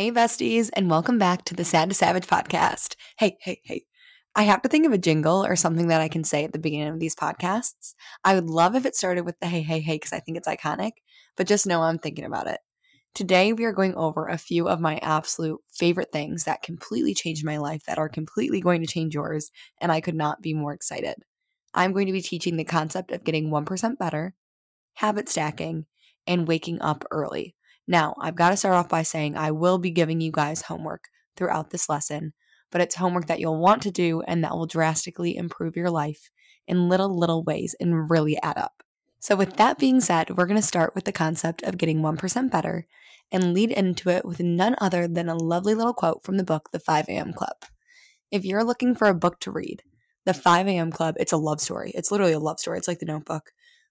Hey, besties, and welcome back to the Sad to Savage podcast. Hey, hey, hey. I have to think of a jingle or something that I can say at the beginning of these podcasts. I would love if it started with the hey, hey, hey, because I think it's iconic, but just know I'm thinking about it. Today, we are going over a few of my absolute favorite things that completely changed my life, that are completely going to change yours, and I could not be more excited. I'm going to be teaching the concept of getting 1% better, habit stacking, and waking up early. Now, I've got to start off by saying I will be giving you guys homework throughout this lesson, but it's homework that you'll want to do and that will drastically improve your life in little, little ways and really add up. So, with that being said, we're going to start with the concept of getting 1% better and lead into it with none other than a lovely little quote from the book, The 5 a.m. Club. If you're looking for a book to read, The 5 a.m. Club, it's a love story. It's literally a love story. It's like the notebook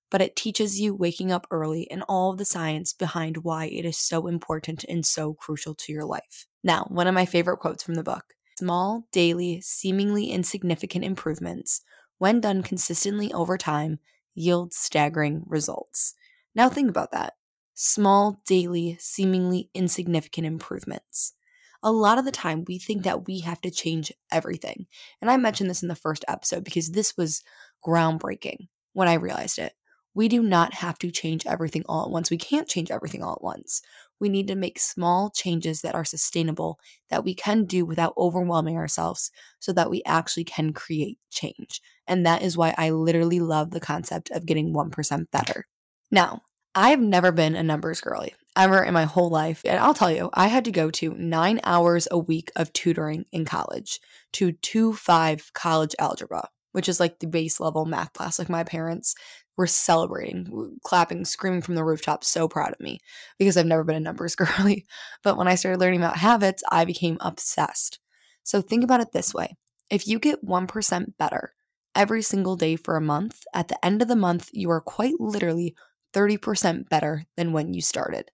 but it teaches you waking up early and all of the science behind why it is so important and so crucial to your life. Now, one of my favorite quotes from the book small, daily, seemingly insignificant improvements, when done consistently over time, yield staggering results. Now, think about that. Small, daily, seemingly insignificant improvements. A lot of the time, we think that we have to change everything. And I mentioned this in the first episode because this was groundbreaking when I realized it. We do not have to change everything all at once. We can't change everything all at once. We need to make small changes that are sustainable, that we can do without overwhelming ourselves, so that we actually can create change. And that is why I literally love the concept of getting 1% better. Now, I have never been a numbers girly ever in my whole life. And I'll tell you, I had to go to nine hours a week of tutoring in college to 2 5 college algebra, which is like the base level math class. Like my parents were celebrating, clapping, screaming from the rooftop, so proud of me because I've never been a numbers girly. But when I started learning about habits, I became obsessed. So think about it this way if you get 1% better every single day for a month, at the end of the month, you are quite literally 30% better than when you started.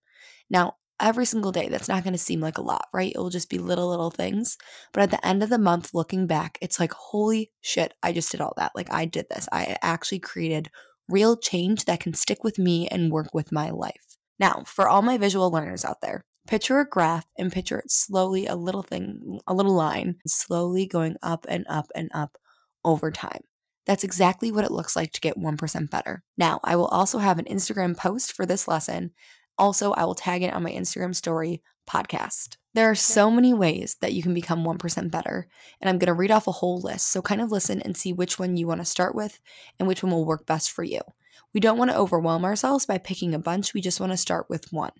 Now, every single day, that's not going to seem like a lot, right? It will just be little, little things. But at the end of the month, looking back, it's like, holy shit, I just did all that. Like, I did this. I actually created real change that can stick with me and work with my life. Now, for all my visual learners out there, picture a graph and picture it slowly, a little thing, a little line, slowly going up and up and up over time. That's exactly what it looks like to get 1% better. Now, I will also have an Instagram post for this lesson. Also, I will tag it on my Instagram story podcast. There are so many ways that you can become 1% better, and I'm going to read off a whole list. So, kind of listen and see which one you want to start with and which one will work best for you. We don't want to overwhelm ourselves by picking a bunch, we just want to start with one.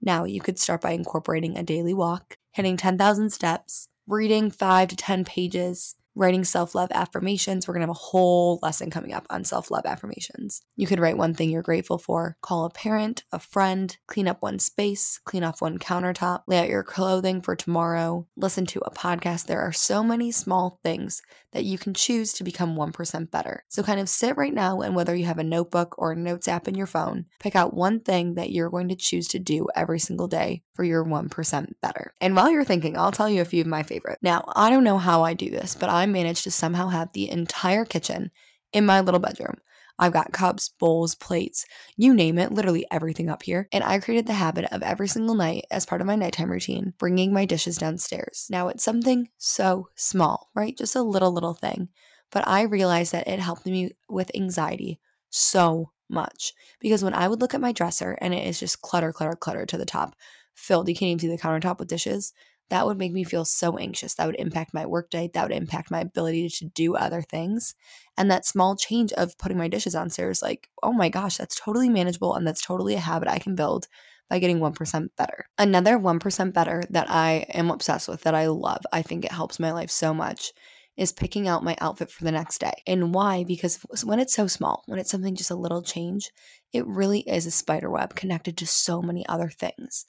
Now, you could start by incorporating a daily walk, hitting 10,000 steps, reading 5 to 10 pages, writing self love affirmations. We're going to have a whole lesson coming up on self love affirmations. You could write one thing you're grateful for, call a parent, a friend, clean up one space, clean off one countertop, lay out your clothing for tomorrow, listen to a podcast. There are so many small things that you can choose to become 1% better. So, kind of sit right now and whether you have a notebook or a notes app in your phone, pick out one thing that you're going to choose to do every single day for your 1% better. And while you're thinking, I'll tell you a few of my favorite. Now, I don't know how I do this, but I'm managed to somehow have the entire kitchen in my little bedroom. I've got cups, bowls, plates, you name it, literally everything up here. And I created the habit of every single night, as part of my nighttime routine, bringing my dishes downstairs. Now, it's something so small, right? Just a little, little thing. But I realized that it helped me with anxiety so much. Because when I would look at my dresser and it is just clutter, clutter, clutter to the top, filled, you can't even see the countertop with dishes, that would make me feel so anxious. That would impact my workday. That would impact my ability to do other things. And that small change of putting my dishes on stairs, like, oh my gosh, that's totally manageable. And that's totally a habit I can build by getting 1% better. Another 1% better that I am obsessed with, that I love, I think it helps my life so much, is picking out my outfit for the next day. And why? Because when it's so small, when it's something just a little change, it really is a spider web connected to so many other things.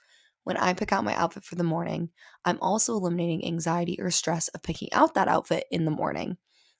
When I pick out my outfit for the morning, I'm also eliminating anxiety or stress of picking out that outfit in the morning.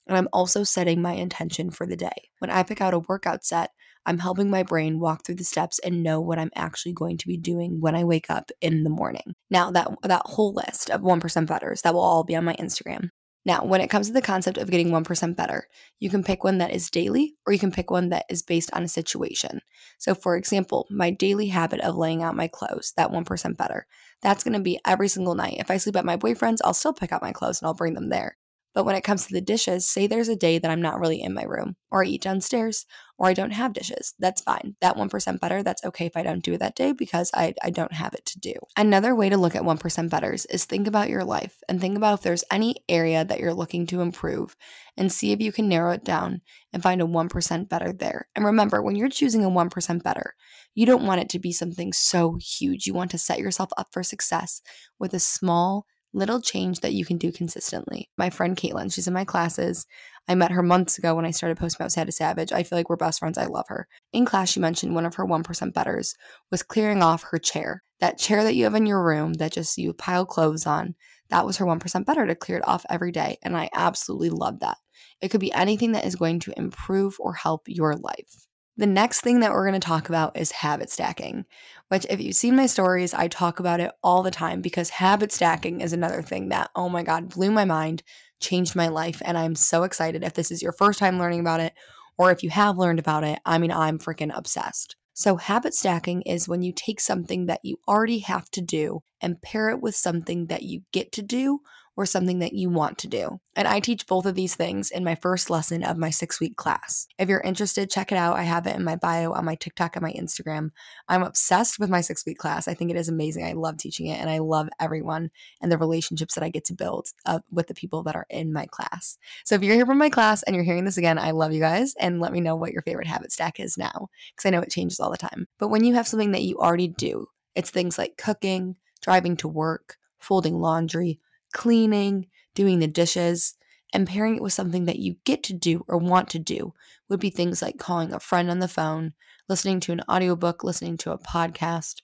And I'm also setting my intention for the day. When I pick out a workout set, I'm helping my brain walk through the steps and know what I'm actually going to be doing when I wake up in the morning. Now, that that whole list of 1% betters, that will all be on my Instagram. Now, when it comes to the concept of getting 1% better, you can pick one that is daily or you can pick one that is based on a situation. So, for example, my daily habit of laying out my clothes, that 1% better, that's going to be every single night. If I sleep at my boyfriend's, I'll still pick out my clothes and I'll bring them there. But when it comes to the dishes, say there's a day that I'm not really in my room, or I eat downstairs, or I don't have dishes. That's fine. That 1% better, that's okay if I don't do it that day because I, I don't have it to do. Another way to look at 1% betters is think about your life and think about if there's any area that you're looking to improve and see if you can narrow it down and find a 1% better there. And remember, when you're choosing a 1% better, you don't want it to be something so huge. You want to set yourself up for success with a small, little change that you can do consistently. My friend Caitlin, she's in my classes. I met her months ago when I started posting about Sad to Savage. I feel like we're best friends. I love her. In class, she mentioned one of her 1% betters was clearing off her chair. That chair that you have in your room that just you pile clothes on, that was her 1% better to clear it off every day. And I absolutely love that. It could be anything that is going to improve or help your life. The next thing that we're going to talk about is habit stacking, which, if you've seen my stories, I talk about it all the time because habit stacking is another thing that, oh my God, blew my mind, changed my life. And I'm so excited if this is your first time learning about it or if you have learned about it. I mean, I'm freaking obsessed. So, habit stacking is when you take something that you already have to do and pair it with something that you get to do or something that you want to do. And I teach both of these things in my first lesson of my six week class. If you're interested, check it out. I have it in my bio on my TikTok and my Instagram. I'm obsessed with my six week class. I think it is amazing. I love teaching it and I love everyone and the relationships that I get to build with the people that are in my class. So if you're here from my class and you're hearing this again, I love you guys and let me know what your favorite habit stack is now because I know it changes all the time. But when you have something that you already do, it's things like cooking, driving to work, folding laundry, cleaning, doing the dishes, and pairing it with something that you get to do or want to do would be things like calling a friend on the phone, listening to an audiobook, listening to a podcast,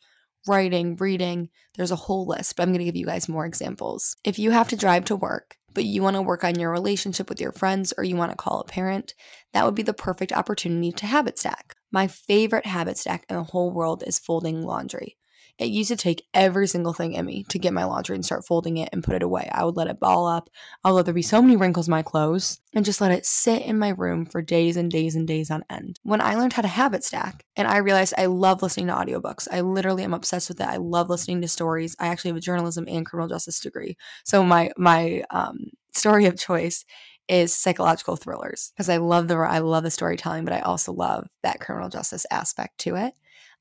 writing, reading. There's a whole list, but I'm going to give you guys more examples. If you have to drive to work, but you want to work on your relationship with your friends or you want to call a parent, that would be the perfect opportunity to habit stack. My favorite habit stack in the whole world is folding laundry. It used to take every single thing in me to get my laundry and start folding it and put it away. I would let it ball up. I would let there be so many wrinkles in my clothes and just let it sit in my room for days and days and days on end. When I learned how to habit stack and I realized I love listening to audiobooks, I literally am obsessed with it. I love listening to stories. I actually have a journalism and criminal justice degree. So my my um, story of choice is psychological thrillers because I love the I love the storytelling, but I also love that criminal justice aspect to it.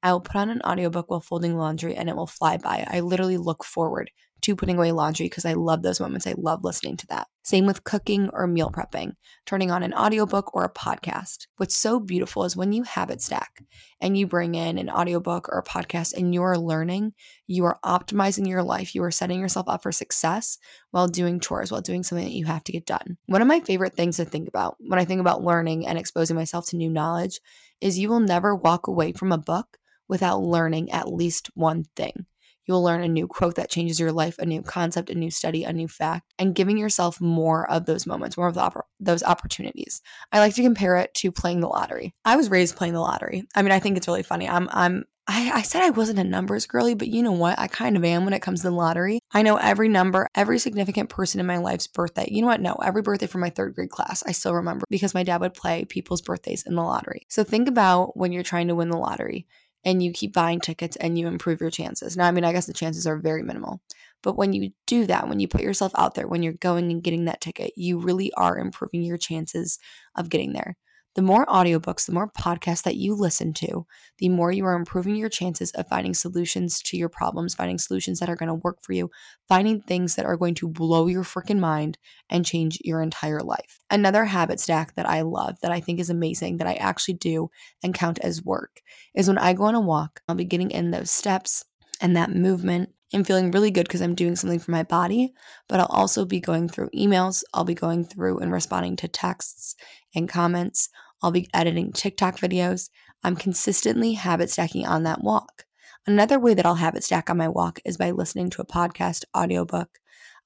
I will put on an audiobook while folding laundry and it will fly by. I literally look forward to putting away laundry because I love those moments. I love listening to that. Same with cooking or meal prepping, turning on an audiobook or a podcast. What's so beautiful is when you habit stack and you bring in an audiobook or a podcast and you're learning, you are optimizing your life. You are setting yourself up for success while doing chores, while doing something that you have to get done. One of my favorite things to think about when I think about learning and exposing myself to new knowledge is you will never walk away from a book without learning at least one thing. You'll learn a new quote that changes your life, a new concept, a new study, a new fact, and giving yourself more of those moments, more of those opportunities. I like to compare it to playing the lottery. I was raised playing the lottery. I mean, I think it's really funny. I'm I'm I, I, said I wasn't a numbers girly, but you know what? I kind of am when it comes to the lottery. I know every number, every significant person in my life's birthday. You know what? No, every birthday from my third grade class, I still remember because my dad would play people's birthdays in the lottery. So think about when you're trying to win the lottery and you keep buying tickets and you improve your chances. Now, I mean, I guess the chances are very minimal. But when you do that, when you put yourself out there, when you're going and getting that ticket, you really are improving your chances of getting there. The more audiobooks, the more podcasts that you listen to, the more you are improving your chances of finding solutions to your problems, finding solutions that are going to work for you, finding things that are going to blow your freaking mind and change your entire life. Another habit stack that I love, that I think is amazing, that I actually do and count as work, is when I go on a walk, I'll be getting in those steps and that movement and feeling really good because I'm doing something for my body, but I'll also be going through emails. I'll be going through and responding to texts and comments. I'll be editing TikTok videos. I'm consistently habit stacking on that walk. Another way that I'll habit stack on my walk is by listening to a podcast, audiobook.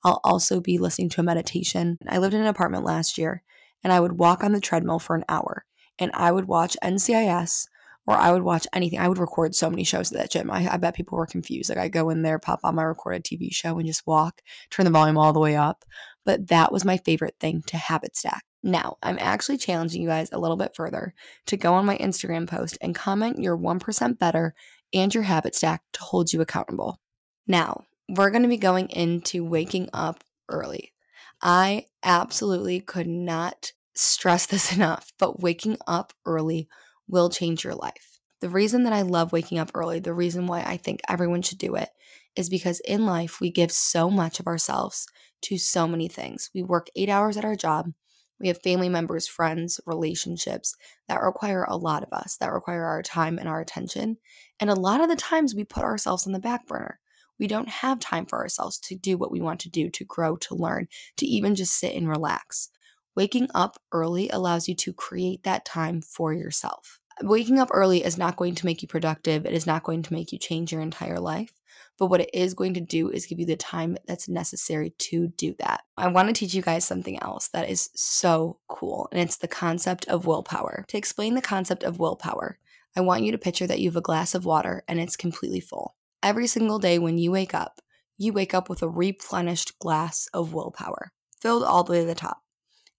I'll also be listening to a meditation. I lived in an apartment last year and I would walk on the treadmill for an hour and I would watch NCIS or I would watch anything. I would record so many shows at that gym. I, I bet people were confused. Like I go in there, pop on my recorded TV show and just walk, turn the volume all the way up. but that was my favorite thing to habit stack. Now, I'm actually challenging you guys a little bit further to go on my Instagram post and comment your 1% better and your habit stack to hold you accountable. Now, we're going to be going into waking up early. I absolutely could not stress this enough, but waking up early will change your life. The reason that I love waking up early, the reason why I think everyone should do it, is because in life we give so much of ourselves to so many things. We work eight hours at our job. We have family members, friends, relationships that require a lot of us, that require our time and our attention. And a lot of the times we put ourselves on the back burner. We don't have time for ourselves to do what we want to do, to grow, to learn, to even just sit and relax. Waking up early allows you to create that time for yourself. Waking up early is not going to make you productive, it is not going to make you change your entire life. But what it is going to do is give you the time that's necessary to do that. I want to teach you guys something else that is so cool, and it's the concept of willpower. To explain the concept of willpower, I want you to picture that you have a glass of water and it's completely full. Every single day when you wake up, you wake up with a replenished glass of willpower, filled all the way to the top.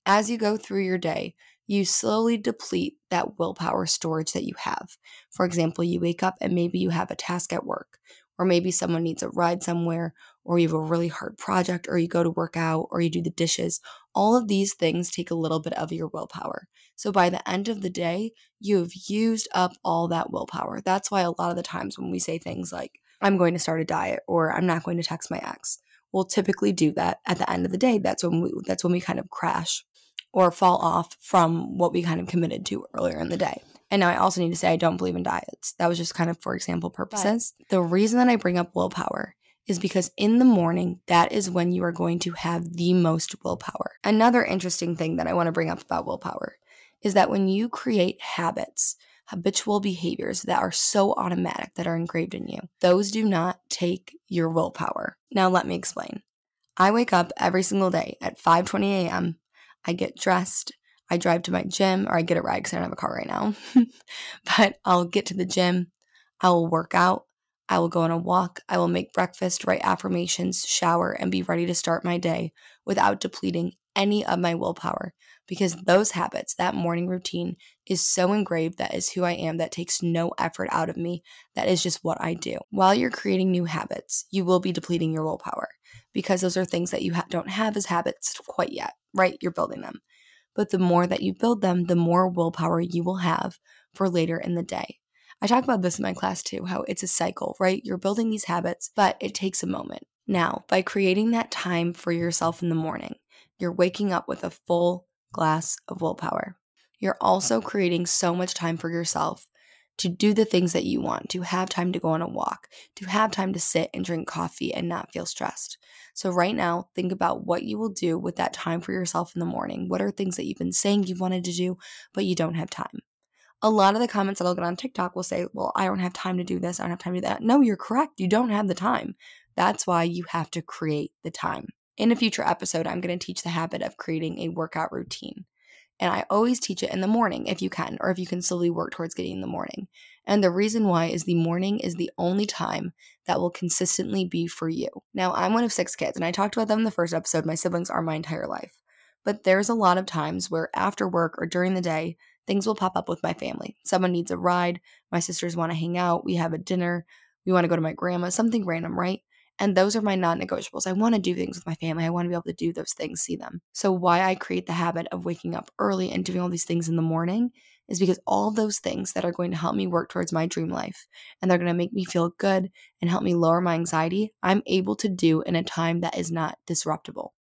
As you go through your day, you slowly deplete that willpower storage that you have. For example, you wake up and maybe you have a task at work, or maybe someone needs a ride somewhere, or you have a really hard project, or you go to work out, or you do the dishes. All of these things take a little bit of your willpower. So by the end of the day, you've used up all that willpower. That's why a lot of the times when we say things like, I'm going to start a diet, or I'm not going to text my ex, we'll typically do that at the end of the day. That's when we that's when we kind of crash or fall off from what we kind of committed to earlier in the day. And now I also need to say I don't believe in diets. That was just kind of for example purposes. But the reason that I bring up willpower is because in the morning, that is when you are going to have the most willpower. Another interesting thing that I want to bring up about willpower is that when you create habits, habitual behaviors that are so automatic that are engraved in you, those do not take your willpower. Now let me explain. I wake up every single day at 5:20 a.m. I get dressed, I drive to my gym, or I get a ride because I don't have a car right now. but I'll get to the gym, I will work out, I will go on a walk, I will make breakfast, write affirmations, shower, and be ready to start my day without depleting any of my willpower because those habits, that morning routine, is so engraved that is who I am, that takes no effort out of me. That is just what I do. While you're creating new habits, you will be depleting your willpower because those are things that you ha- don't have as habits quite yet, right? You're building them. But the more that you build them, the more willpower you will have for later in the day. I talk about this in my class too, how it's a cycle, right? You're building these habits, but it takes a moment. Now, by creating that time for yourself in the morning, you're waking up with a full glass of willpower. You're also creating so much time for yourself to do the things that you want, to have time to go on a walk, to have time to sit and drink coffee and not feel stressed. So, right now, think about what you will do with that time for yourself in the morning. What are things that you've been saying you wanted to do, but you don't have time? A lot of the comments that I'll get on TikTok will say, Well, I don't have time to do this. I don't have time to do that. No, you're correct. You don't have the time. That's why you have to create the time. In a future episode, I'm going to teach the habit of creating a workout routine. And I always teach it in the morning if you can, or if you can slowly work towards getting in the morning. And the reason why is the morning is the only time that will consistently be for you. Now, I'm one of six kids, and I talked about them in the first episode. My siblings are my entire life. But there's a lot of times where after work or during the day, things will pop up with my family. Someone needs a ride, my sisters want to hang out, we have a dinner, we want to go to my grandma, something random, right? And those are my non negotiables. I want to do things with my family. I want to be able to do those things, see them. So, why I create the habit of waking up early and doing all these things in the morning is because all those things that are going to help me work towards my dream life and they're going to make me feel good and help me lower my anxiety, I'm able to do in a time that is not disruptible.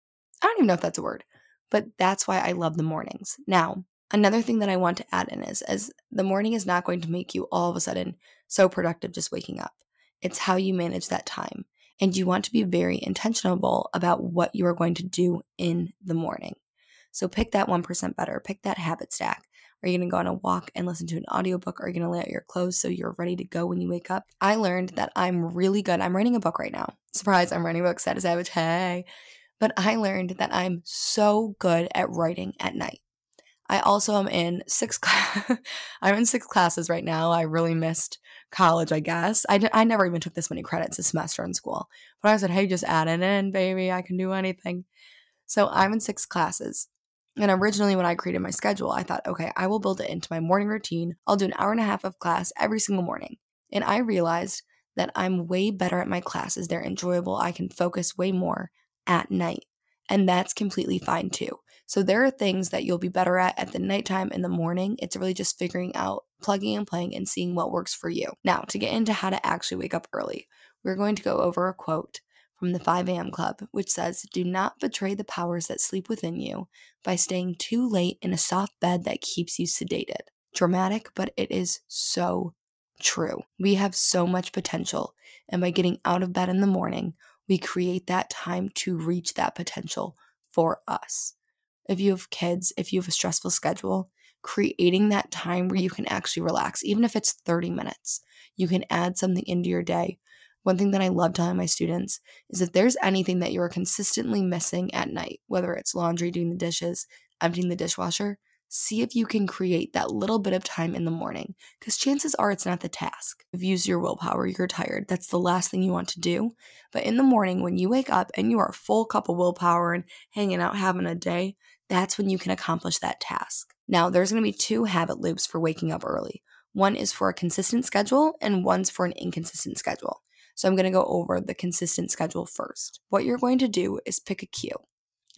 I don't even know if that's a word, but that's why I love the mornings. Now, another thing that I want to add in is as the morning is not going to make you all of a sudden so productive just waking up. It's how you manage that time and you want to be very intentional about what you are going to do in the morning. So pick that 1% better, pick that habit stack. Are you going to go on a walk and listen to an audiobook? Are you going to lay out your clothes so you're ready to go when you wake up? I learned that I'm really good. I'm writing a book right now. Surprise, I'm writing a book, to Savage. Hey. But I learned that I'm so good at writing at night. I also am in six cl- I'm in six classes right now. I really missed college, I guess. I, d- I never even took this many credits a semester in school. But I said, hey, just add it in, baby. I can do anything. So I'm in six classes. And originally, when I created my schedule, I thought, okay, I will build it into my morning routine. I'll do an hour and a half of class every single morning. And I realized that I'm way better at my classes. They're enjoyable. I can focus way more at night. And that's completely fine too. So there are things that you'll be better at at the nighttime and the morning. It's really just figuring out, plugging and playing, and seeing what works for you. Now, to get into how to actually wake up early, we're going to go over a quote from the 5 a.m. Club, which says, Do not betray the powers that sleep within you by staying too late in a soft bed that keeps you sedated. Dramatic, but it is so true. We have so much potential, and by getting out of bed in the morning, we create that time to reach that potential for us. If you have kids, if you have a stressful schedule, creating that time where you can actually relax, even if it's 30 minutes, you can add something into your day. One thing that I love telling my students is if there's anything that you're consistently missing at night, whether it's laundry, doing the dishes, emptying the dishwasher, see if you can create that little bit of time in the morning because chances are it's not the task. If You've used your willpower, you're tired. That's the last thing you want to do. But in the morning, when you wake up and you are full cup of willpower and hanging out, having a day, that's when you can accomplish that task. Now, there's going to be two habit loops for waking up early. One is for a consistent schedule, and one's for an inconsistent schedule. So, I'm going to go over the consistent schedule first. What you're going to do is pick a cue.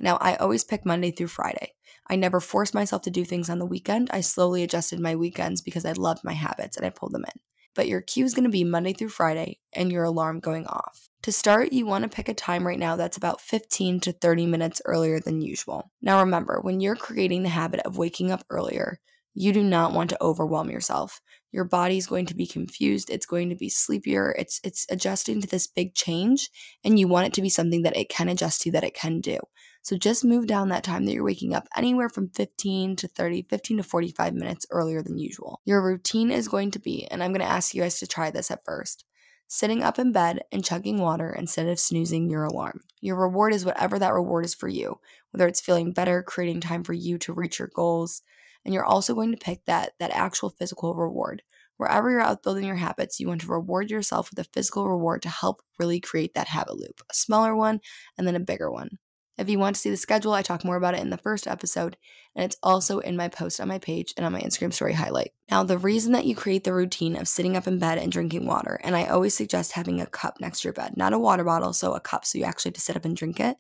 Now, I always pick Monday through Friday. I never forced myself to do things on the weekend. I slowly adjusted my weekends because I loved my habits and I pulled them in. But your cue is going to be Monday through Friday and your alarm going off. To start, you want to pick a time right now that's about 15 to 30 minutes earlier than usual. Now, remember, when you're creating the habit of waking up earlier, you do not want to overwhelm yourself. Your body's going to be confused, it's going to be sleepier, it's it's adjusting to this big change and you want it to be something that it can adjust to that it can do. So just move down that time that you're waking up anywhere from 15 to 30, 15 to 45 minutes earlier than usual. Your routine is going to be, and I'm going to ask you guys to try this at first sitting up in bed and chugging water instead of snoozing your alarm. Your reward is whatever that reward is for you, whether it's feeling better, creating time for you to reach your goals, and you're also going to pick that that actual physical reward. Wherever you're out building your habits, you want to reward yourself with a physical reward to help really create that habit loop. A smaller one and then a bigger one. If you want to see the schedule, I talk more about it in the first episode, and it's also in my post on my page and on my Instagram story highlight. Now, the reason that you create the routine of sitting up in bed and drinking water, and I always suggest having a cup next to your bed, not a water bottle, so a cup so you actually have to sit up and drink it,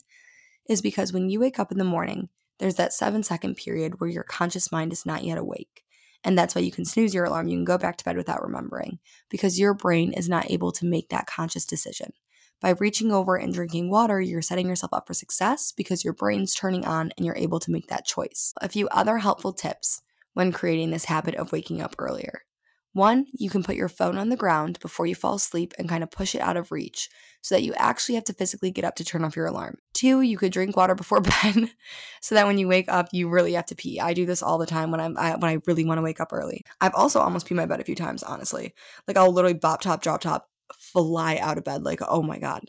is because when you wake up in the morning, there's that seven second period where your conscious mind is not yet awake. And that's why you can snooze your alarm. You can go back to bed without remembering because your brain is not able to make that conscious decision. By reaching over and drinking water, you're setting yourself up for success because your brain's turning on and you're able to make that choice. A few other helpful tips when creating this habit of waking up earlier. One, you can put your phone on the ground before you fall asleep and kind of push it out of reach so that you actually have to physically get up to turn off your alarm. Two, you could drink water before bed so that when you wake up, you really have to pee. I do this all the time when I'm I, when I really want to wake up early. I've also almost peed my bed a few times, honestly. Like I'll literally bop top drop top fly out of bed like, oh my God.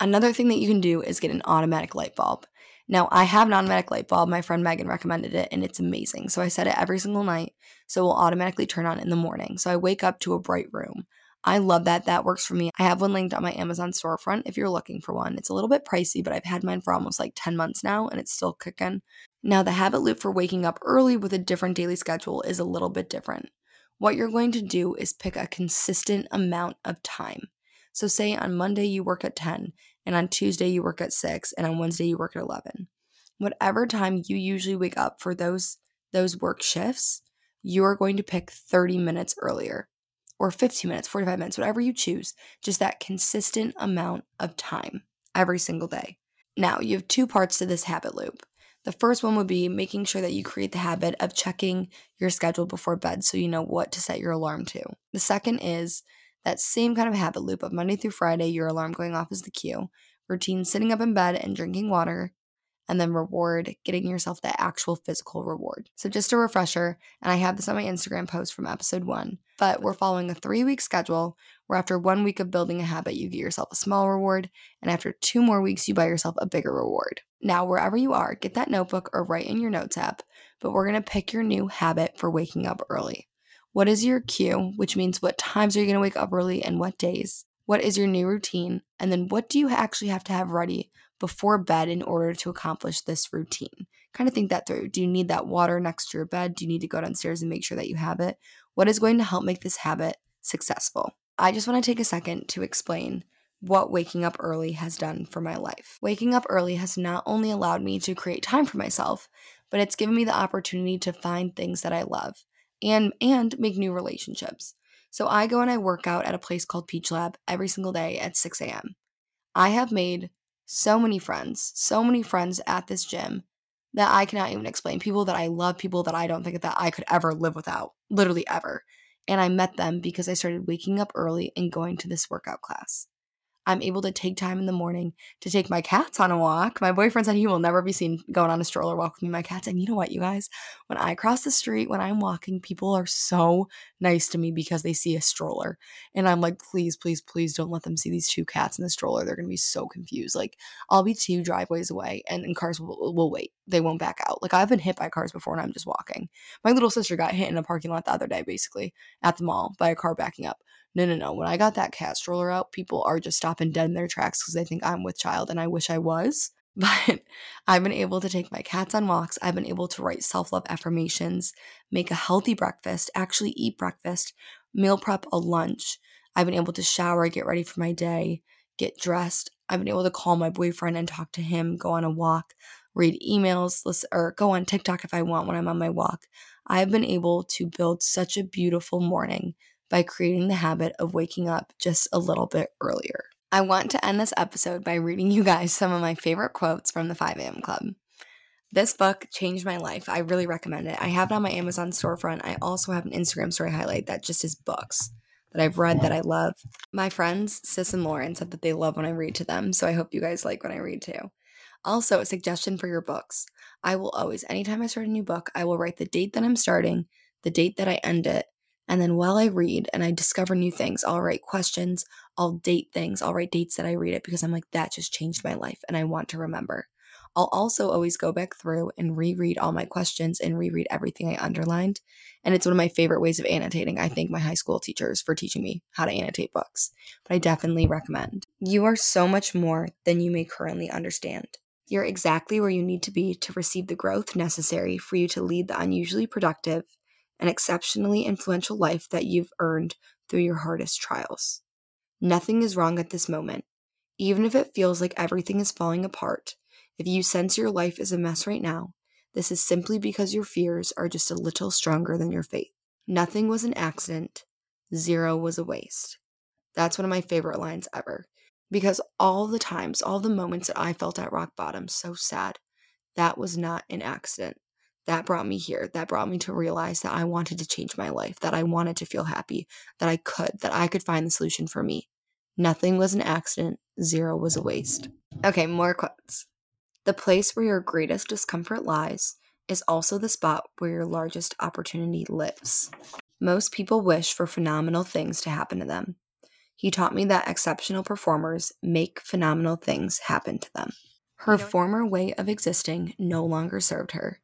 Another thing that you can do is get an automatic light bulb. Now, I have an automatic light bulb. My friend Megan recommended it and it's amazing. So I set it every single night so it will automatically turn on in the morning. So I wake up to a bright room. I love that. That works for me. I have one linked on my Amazon storefront if you're looking for one. It's a little bit pricey, but I've had mine for almost like 10 months now and it's still kicking. Now, the habit loop for waking up early with a different daily schedule is a little bit different what you're going to do is pick a consistent amount of time. So, say on Monday you work at 10, and on Tuesday you work at 6, and on Wednesday you work at 11. Whatever time you usually wake up for those those work shifts, you are going to pick 30 minutes earlier or 15 minutes, 45 minutes, whatever you choose, just that consistent amount of time every single day. Now, you have two parts to this habit loop. The first one would be making sure that you create the habit of checking your schedule before bed so you know what to set your alarm to. The second is that same kind of habit loop of Monday through Friday, your alarm going off is the cue, routine sitting up in bed and drinking water, and then reward, getting yourself that actual physical reward. So, just a refresher, and I have this on my Instagram post from episode one, but we're following a three week schedule where after one week of building a habit, you get yourself a small reward, and after two more weeks, you buy yourself a bigger reward. Now, wherever you are, get that notebook or write in your notes app, but we're gonna pick your new habit for waking up early. What is your cue, which means what times are you gonna wake up early and what days? What is your new routine? And then what do you actually have to have ready before bed in order to accomplish this routine? Kind of think that through. Do you need that water next to your bed? Do you need to go downstairs and make sure that you have it? What is going to help make this habit successful? I just want to take a second to explain what waking up early has done for my life. Waking up early has not only allowed me to create time for myself, but it's given me the opportunity to find things that I love and and make new relationships. So I go and I work out at a place called Peach Lab every single day at 6 a.m. I have made so many friends, so many friends at this gym that I cannot even explain. People that I love, people that I don't think that I could ever live without, literally ever. And I met them because I started waking up early and going to this workout class. I'm able to take time in the morning to take my cats on a walk. My boyfriend said he will never be seen going on a stroller walk with me, my cats. And you know what, you guys? When I cross the street, when I'm walking, people are so nice to me because they see a stroller. And I'm like, please, please, please don't let them see these two cats in the stroller. They're going to be so confused. Like, I'll be two driveways away and, and cars will, will wait. They won't back out. Like, I've been hit by cars before and I'm just walking. My little sister got hit in a parking lot the other day, basically, at the mall by a car backing up. No, no, no. When I got that cat stroller out, people are just stopping dead in their tracks because they think I'm with child, and I wish I was. But I've been able to take my cats on walks. I've been able to write self love affirmations, make a healthy breakfast, actually eat breakfast, meal prep a lunch. I've been able to shower, get ready for my day, get dressed. I've been able to call my boyfriend and talk to him, go on a walk, read emails, listen, or go on TikTok if I want when I'm on my walk. I've been able to build such a beautiful morning by creating the habit of waking up just a little bit earlier. I want to end this episode by reading you guys some of my favorite quotes from the 5 a.m. Club. This book changed my life. I really recommend it. I have it on my Amazon storefront. I also have an Instagram story highlight that just is books that I've read that I love. My friends, Sis and Lauren, said that they love when I read to them, so I hope you guys like when I read too. Also, a suggestion for your books. I will always, anytime I start a new book, I will write the date that I'm starting, the date that I end it, and then while I read and I discover new things, I'll write questions, I'll date things, I'll write dates that I read it because I'm like, that just changed my life and I want to remember. I'll also always go back through and reread all my questions and reread everything I underlined. And it's one of my favorite ways of annotating. I thank my high school teachers for teaching me how to annotate books, but I definitely recommend. You are so much more than you may currently understand. You're exactly where you need to be to receive the growth necessary for you to lead the unusually productive, an exceptionally influential life that you've earned through your hardest trials. Nothing is wrong at this moment. Even if it feels like everything is falling apart, if you sense your life is a mess right now, this is simply because your fears are just a little stronger than your faith. Nothing was an accident, zero was a waste. That's one of my favorite lines ever. Because all the times, all the moments that I felt at rock bottom, so sad, that was not an accident that brought me here. That brought me to realize that I wanted to change my life, that I wanted to feel happy, that I could, that I could find the solution for me. Nothing was an accident, zero was a waste. Okay, more quotes. The place where your greatest discomfort lies is also the spot where your largest opportunity lives. Most people wish for phenomenal things to happen to them. He taught me that exceptional performers make phenomenal things happen to them. Her former way of existing no longer served her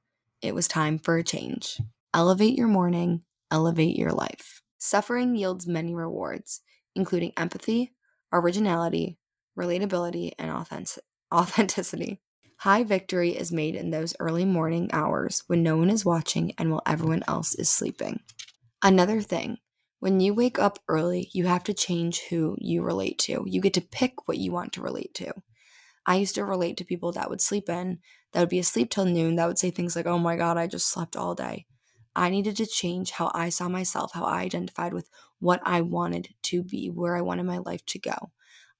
it was time for a change. Elevate your morning, elevate your life. Suffering yields many rewards, including empathy, originality, relatability, and authentic- authenticity. High victory is made in those early morning hours when no one is watching and while everyone else is sleeping. Another thing, when you wake up early, you have to change who you relate to. You get to pick what you want to relate to. I used to relate to people that would sleep in, that would be asleep till noon, that would say things like, oh my God, I just slept all day. I needed to change how I saw myself, how I identified with what I wanted to be, where I wanted my life to go.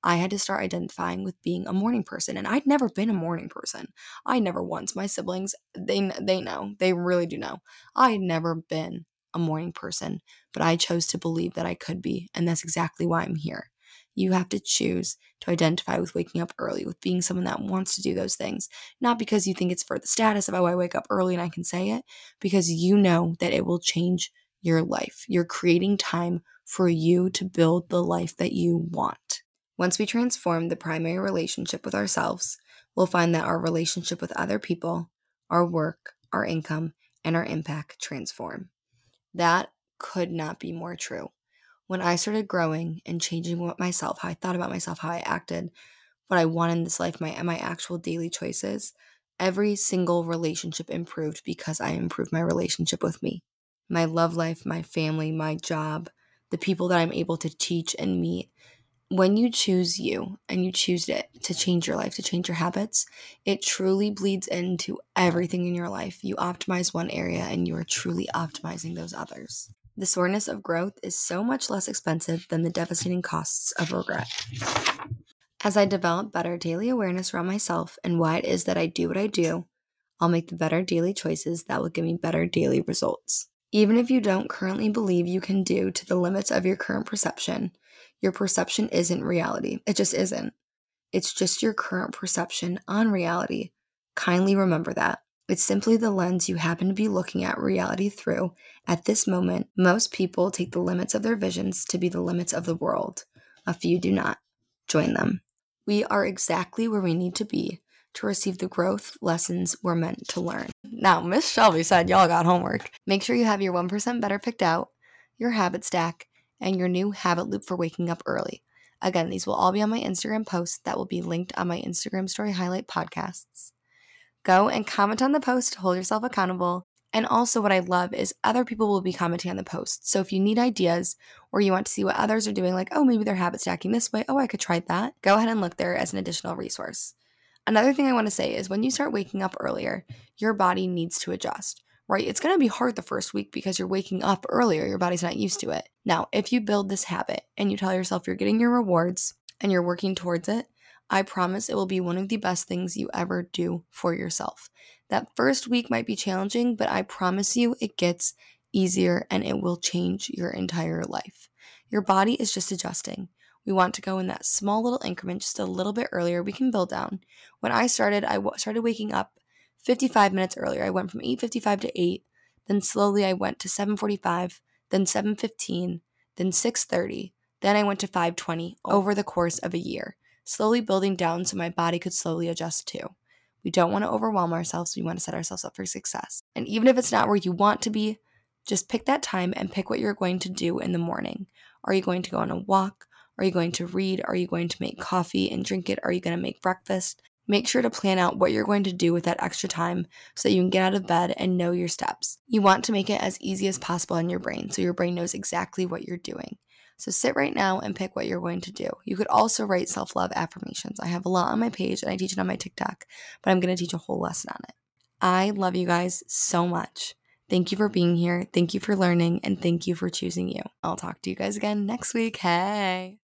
I had to start identifying with being a morning person, and I'd never been a morning person. I never once. My siblings, they they know, they really do know. I had never been a morning person, but I chose to believe that I could be, and that's exactly why I'm here. You have to choose to identify with waking up early, with being someone that wants to do those things. Not because you think it's for the status of, oh, I wake up early and I can say it, because you know that it will change your life. You're creating time for you to build the life that you want. Once we transform the primary relationship with ourselves, we'll find that our relationship with other people, our work, our income, and our impact transform. That could not be more true. When I started growing and changing what myself, how I thought about myself, how I acted, what I want in this life, my my actual daily choices, every single relationship improved because I improved my relationship with me. My love life, my family, my job, the people that I'm able to teach and meet. When you choose you and you choose it to change your life, to change your habits, it truly bleeds into everything in your life. You optimize one area and you are truly optimizing those others. The soreness of growth is so much less expensive than the devastating costs of regret. As I develop better daily awareness around myself and why it is that I do what I do, I'll make the better daily choices that will give me better daily results. Even if you don't currently believe you can do to the limits of your current perception, your perception isn't reality. It just isn't. It's just your current perception on reality. Kindly remember that. It's simply the lens you happen to be looking at reality through. At this moment, most people take the limits of their visions to be the limits of the world. A few do not. Join them. We are exactly where we need to be to receive the growth lessons we're meant to learn. Now, Miss Shelby said y'all got homework. Make sure you have your 1% better picked out, your habit stack, and your new habit loop for waking up early. Again, these will all be on my Instagram posts that will be linked on my Instagram story highlight podcasts. Go and comment on the post to hold yourself accountable. And also, what I love is other people will be commenting on the post. So if you need ideas or you want to see what others are doing, like, oh, maybe they're habit stacking this way, oh, I could try that, go ahead and look there as an additional resource. Another thing I want to say is when you start waking up earlier, your body needs to adjust right? It's going to be hard the first week because you're waking up earlier. Your body's not used to it. Now, if you build this habit and you tell yourself you're getting your rewards and you're working towards it, I promise it will be one of the best things you ever do for yourself. That first week might be challenging, but I promise you it gets easier and it will change your entire life. Your body is just adjusting. We want to go in that small little increment just a little bit earlier. We can build down. When I started, I w- started waking up 55 minutes earlier. I went from 8:55 to 8, then slowly I went to 7:45, then 7:15, then 6:30, then I went to 5:20 over the course of a year, slowly building down so my body could slowly adjust too. We don't want to overwhelm ourselves, we want to set ourselves up for success. And even if it's not where you want to be, just pick that time and pick what you're going to do in the morning. Are you going to go on a walk? Are you going to read? Are you going to make coffee and drink it? Are you going to make breakfast? Make sure to plan out what you're going to do with that extra time so that you can get out of bed and know your steps. You want to make it as easy as possible in your brain so your brain knows exactly what you're doing. So sit right now and pick what you're going to do. You could also write self love affirmations. I have a lot on my page and I teach it on my TikTok, but I'm going to teach a whole lesson on it. I love you guys so much. Thank you for being here. Thank you for learning and thank you for choosing you. I'll talk to you guys again next week. Hey.